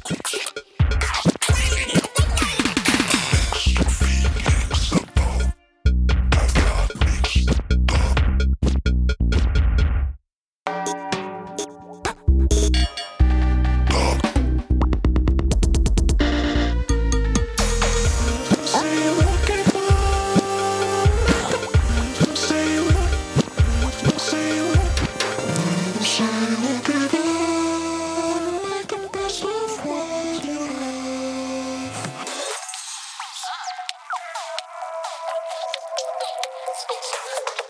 London. speech.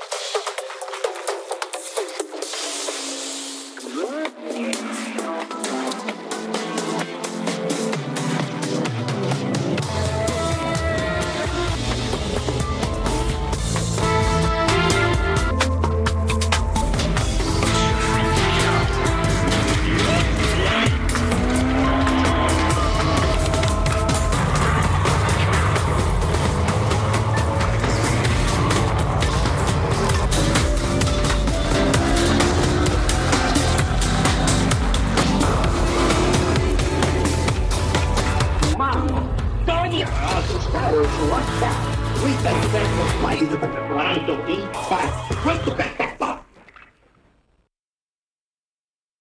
ameaças para o WhatsApp. Muitas dessas países do planeta impacto. Quanto pecado?